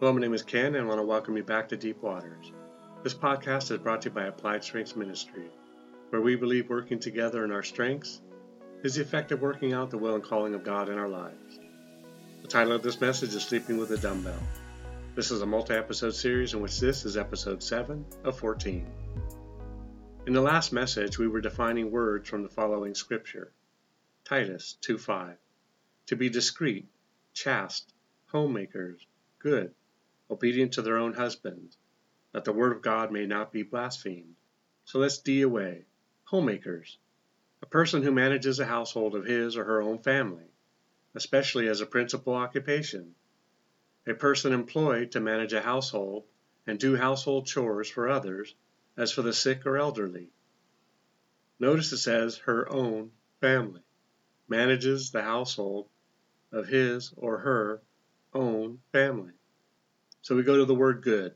Hello, my name is Ken, and I want to welcome you back to Deep Waters. This podcast is brought to you by Applied Strengths Ministry, where we believe working together in our strengths is the effect of working out the will and calling of God in our lives. The title of this message is Sleeping with a Dumbbell. This is a multi episode series in which this is episode 7 of 14. In the last message, we were defining words from the following scripture Titus 2:5. To be discreet, chaste, homemakers, good, obedient to their own husbands, that the word of God may not be blasphemed. So let's D away. Homemakers. A person who manages a household of his or her own family, especially as a principal occupation. A person employed to manage a household and do household chores for others, as for the sick or elderly. Notice it says her own family. Manages the household of his or her own family. So we go to the word good,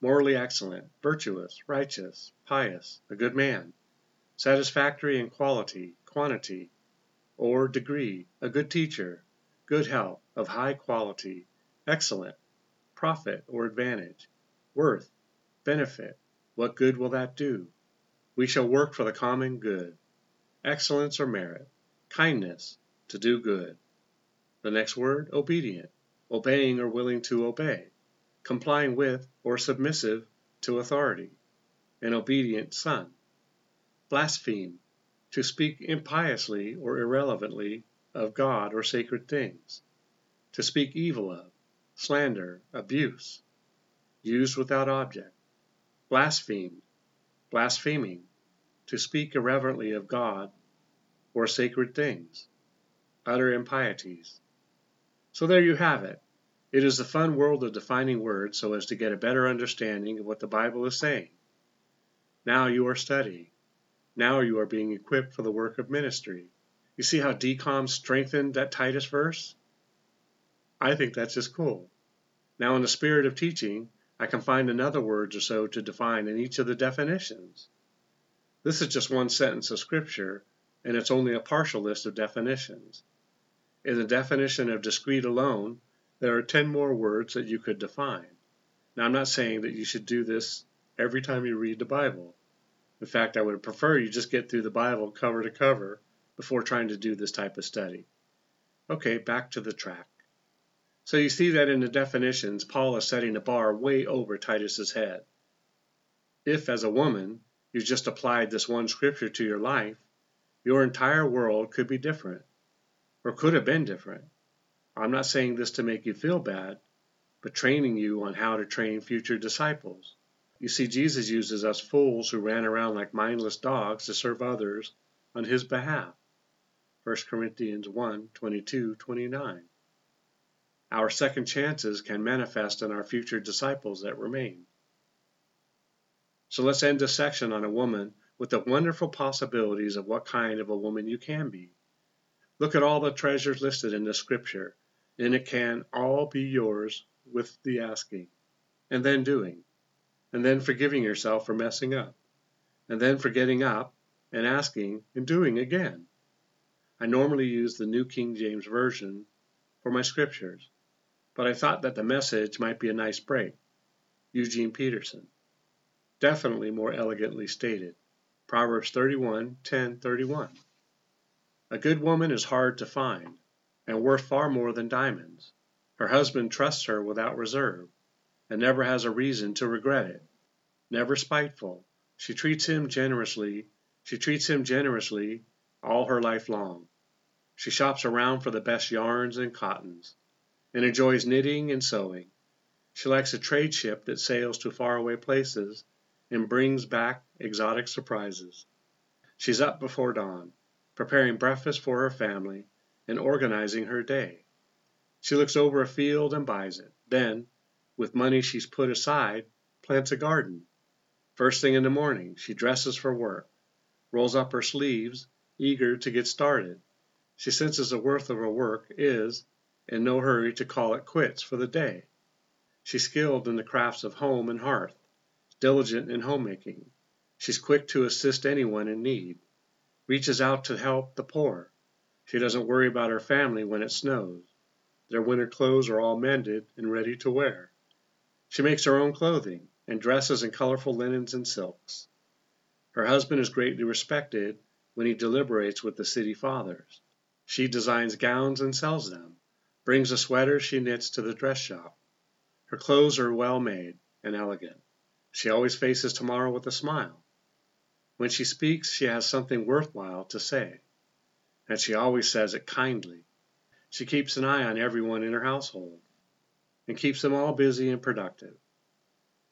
morally excellent, virtuous, righteous, pious, a good man, satisfactory in quality, quantity, or degree, a good teacher, good health, of high quality, excellent, profit or advantage, worth, benefit, what good will that do? We shall work for the common good, excellence or merit, kindness, to do good. The next word, obedient, obeying or willing to obey complying with or submissive to authority, an obedient son. Blaspheme, to speak impiously or irrelevantly of God or sacred things, to speak evil of, slander, abuse, used without object, blasphemed, blaspheming, to speak irreverently of God or sacred things, utter impieties. So there you have it. It is the fun world of defining words so as to get a better understanding of what the Bible is saying. Now you are studying. Now you are being equipped for the work of ministry. You see how DCOM strengthened that Titus verse? I think that's just cool. Now, in the spirit of teaching, I can find another words or so to define in each of the definitions. This is just one sentence of Scripture, and it's only a partial list of definitions. In the definition of discrete alone, there are 10 more words that you could define. Now, I'm not saying that you should do this every time you read the Bible. In fact, I would prefer you just get through the Bible cover to cover before trying to do this type of study. Okay, back to the track. So you see that in the definitions, Paul is setting a bar way over Titus's head. If, as a woman, you just applied this one scripture to your life, your entire world could be different, or could have been different. I'm not saying this to make you feel bad, but training you on how to train future disciples. You see, Jesus uses us fools who ran around like mindless dogs to serve others on his behalf. 1 Corinthians 1 22 29. Our second chances can manifest in our future disciples that remain. So let's end this section on a woman with the wonderful possibilities of what kind of a woman you can be. Look at all the treasures listed in the scripture and it can all be yours with the asking, and then doing, and then forgiving yourself for messing up, and then for getting up and asking and doing again. I normally use the New King James Version for my scriptures, but I thought that the message might be a nice break. Eugene Peterson. Definitely more elegantly stated. Proverbs 31 10 31. A good woman is hard to find and worth far more than diamonds. Her husband trusts her without reserve, and never has a reason to regret it. Never spiteful, she treats him generously. She treats him generously all her life long. She shops around for the best yarns and cottons, and enjoys knitting and sewing. She likes a trade ship that sails to faraway places and brings back exotic surprises. She's up before dawn, preparing breakfast for her family and organizing her day. She looks over a field and buys it. Then, with money she's put aside, plants a garden. First thing in the morning, she dresses for work, rolls up her sleeves, eager to get started. She senses the worth of her work is in no hurry to call it quits for the day. She's skilled in the crafts of home and hearth, diligent in homemaking. She's quick to assist anyone in need, reaches out to help the poor, she doesn't worry about her family when it snows. Their winter clothes are all mended and ready to wear. She makes her own clothing and dresses in colorful linens and silks. Her husband is greatly respected when he deliberates with the city fathers. She designs gowns and sells them, brings the sweater she knits to the dress shop. Her clothes are well made and elegant. She always faces tomorrow with a smile. When she speaks she has something worth while to say, and she always says it kindly. She keeps an eye on everyone in her household, and keeps them all busy and productive.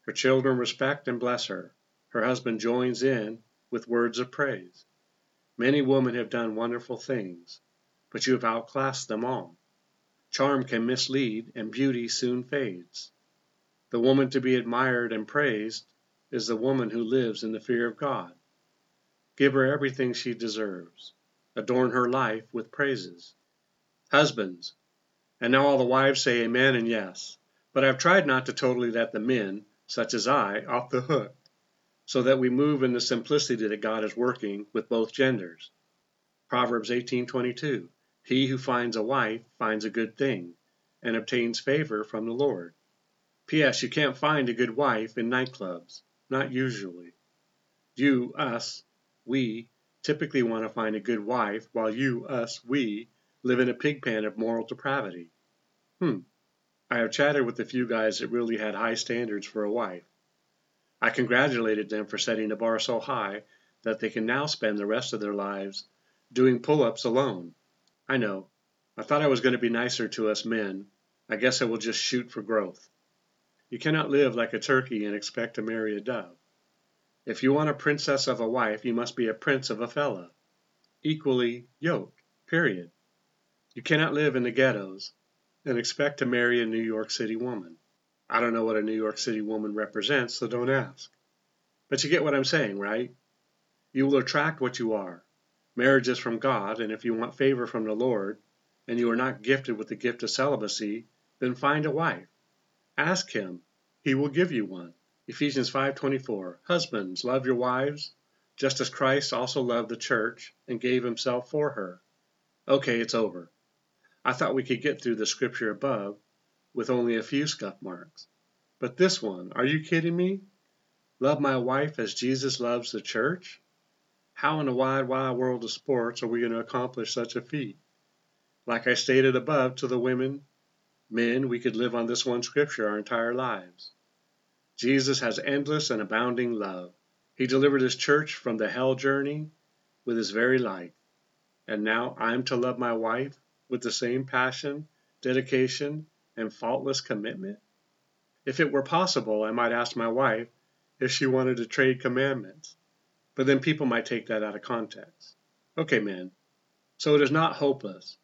Her children respect and bless her. Her husband joins in with words of praise. Many women have done wonderful things, but you have outclassed them all. Charm can mislead, and beauty soon fades. The woman to be admired and praised is the woman who lives in the fear of God. Give her everything she deserves. Adorn her life with praises. Husbands, and now all the wives say amen and yes, but I've tried not to totally let the men, such as I, off the hook, so that we move in the simplicity that God is working with both genders. Proverbs 18:22 He who finds a wife finds a good thing and obtains favor from the Lord. P.S. You can't find a good wife in nightclubs. Not usually. You, us, we, typically want to find a good wife, while you, us, we, live in a pigpen of moral depravity. Hmm. I have chatted with a few guys that really had high standards for a wife. I congratulated them for setting the bar so high that they can now spend the rest of their lives doing pull ups alone. I know. I thought I was going to be nicer to us men. I guess I will just shoot for growth. You cannot live like a turkey and expect to marry a dove. If you want a princess of a wife, you must be a prince of a fellow. Equally yoked, period. You cannot live in the ghettos and expect to marry a New York City woman. I don't know what a New York City woman represents, so don't ask. But you get what I'm saying, right? You will attract what you are. Marriage is from God, and if you want favor from the Lord, and you are not gifted with the gift of celibacy, then find a wife. Ask him, he will give you one. Ephesians 5:24 Husbands, love your wives, just as Christ also loved the church and gave himself for her. Okay, it's over. I thought we could get through the scripture above with only a few scuff marks. But this one, are you kidding me? Love my wife as Jesus loves the church? How in the wide, wide world of sports are we going to accomplish such a feat? Like I stated above to the women Men, we could live on this one scripture our entire lives. Jesus has endless and abounding love. He delivered his church from the hell journey with his very life. And now I'm to love my wife with the same passion, dedication, and faultless commitment? If it were possible, I might ask my wife if she wanted to trade commandments. But then people might take that out of context. Okay, man. So it is not hopeless,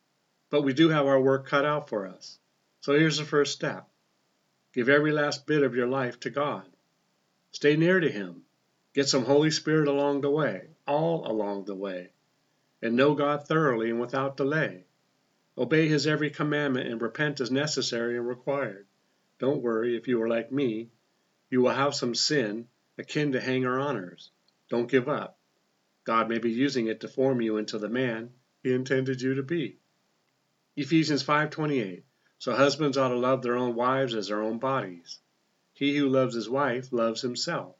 but we do have our work cut out for us. So here's the first step give every last bit of your life to God. Stay near to Him. Get some Holy Spirit along the way, all along the way, and know God thoroughly and without delay. Obey His every commandment and repent as necessary and required. Don't worry, if you are like me, you will have some sin akin to hanger honors. Don't give up. God may be using it to form you into the man He intended you to be. Ephesians 5:28 so husbands ought to love their own wives as their own bodies. He who loves his wife loves himself.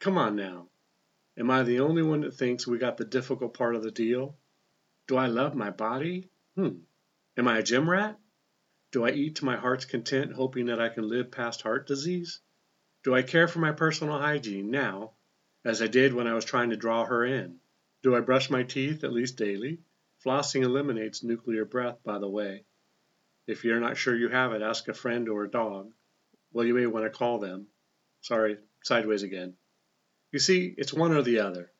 Come on now. Am I the only one that thinks we got the difficult part of the deal? Do I love my body? Hmm. Am I a gym rat? Do I eat to my heart's content, hoping that I can live past heart disease? Do I care for my personal hygiene now, as I did when I was trying to draw her in? Do I brush my teeth at least daily? Flossing eliminates nuclear breath, by the way. If you're not sure you have it, ask a friend or a dog. Well, you may want to call them. Sorry, sideways again. You see, it's one or the other.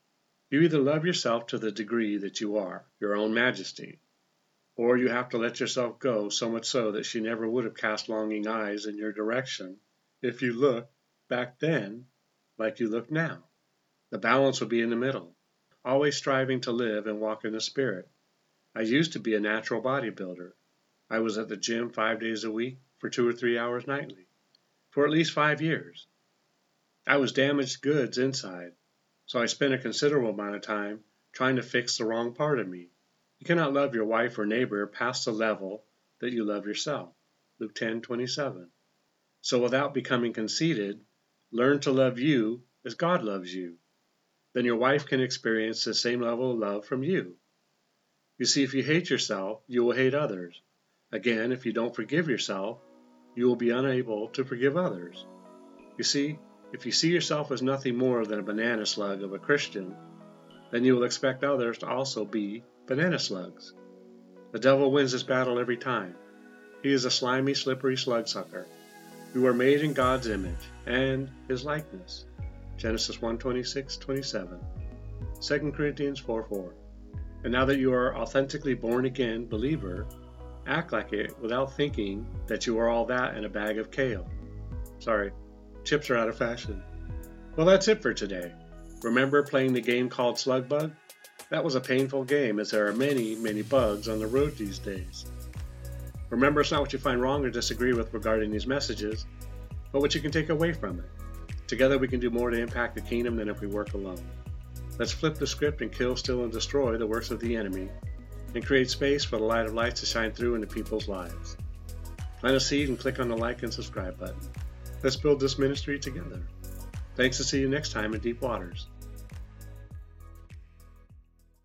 You either love yourself to the degree that you are, your own majesty, or you have to let yourself go so much so that she never would have cast longing eyes in your direction if you looked back then like you look now. The balance would be in the middle, always striving to live and walk in the Spirit. I used to be a natural bodybuilder. I was at the gym five days a week for two or three hours nightly for at least five years. I was damaged goods inside, so I spent a considerable amount of time trying to fix the wrong part of me. You cannot love your wife or neighbor past the level that you love yourself. Luke 10:27. So without becoming conceited, learn to love you as God loves you. Then your wife can experience the same level of love from you. You see, if you hate yourself, you will hate others. Again, if you don't forgive yourself, you will be unable to forgive others. You see, if you see yourself as nothing more than a banana slug of a Christian, then you will expect others to also be banana slugs. The devil wins this battle every time. He is a slimy, slippery slug sucker. You are made in God's image and his likeness. Genesis 1 26 27. 2 Corinthians 4 4. And now that you are authentically born again believer, act like it without thinking that you are all that in a bag of kale. Sorry, chips are out of fashion. Well, that's it for today. Remember playing the game called Slug Bug? That was a painful game as there are many, many bugs on the road these days. Remember, it's not what you find wrong or disagree with regarding these messages, but what you can take away from it. Together we can do more to impact the kingdom than if we work alone. Let's flip the script and kill, steal, and destroy the works of the enemy and create space for the light of life to shine through into people's lives. Plant a seed and click on the like and subscribe button. Let's build this ministry together. Thanks and see you next time in Deep Waters.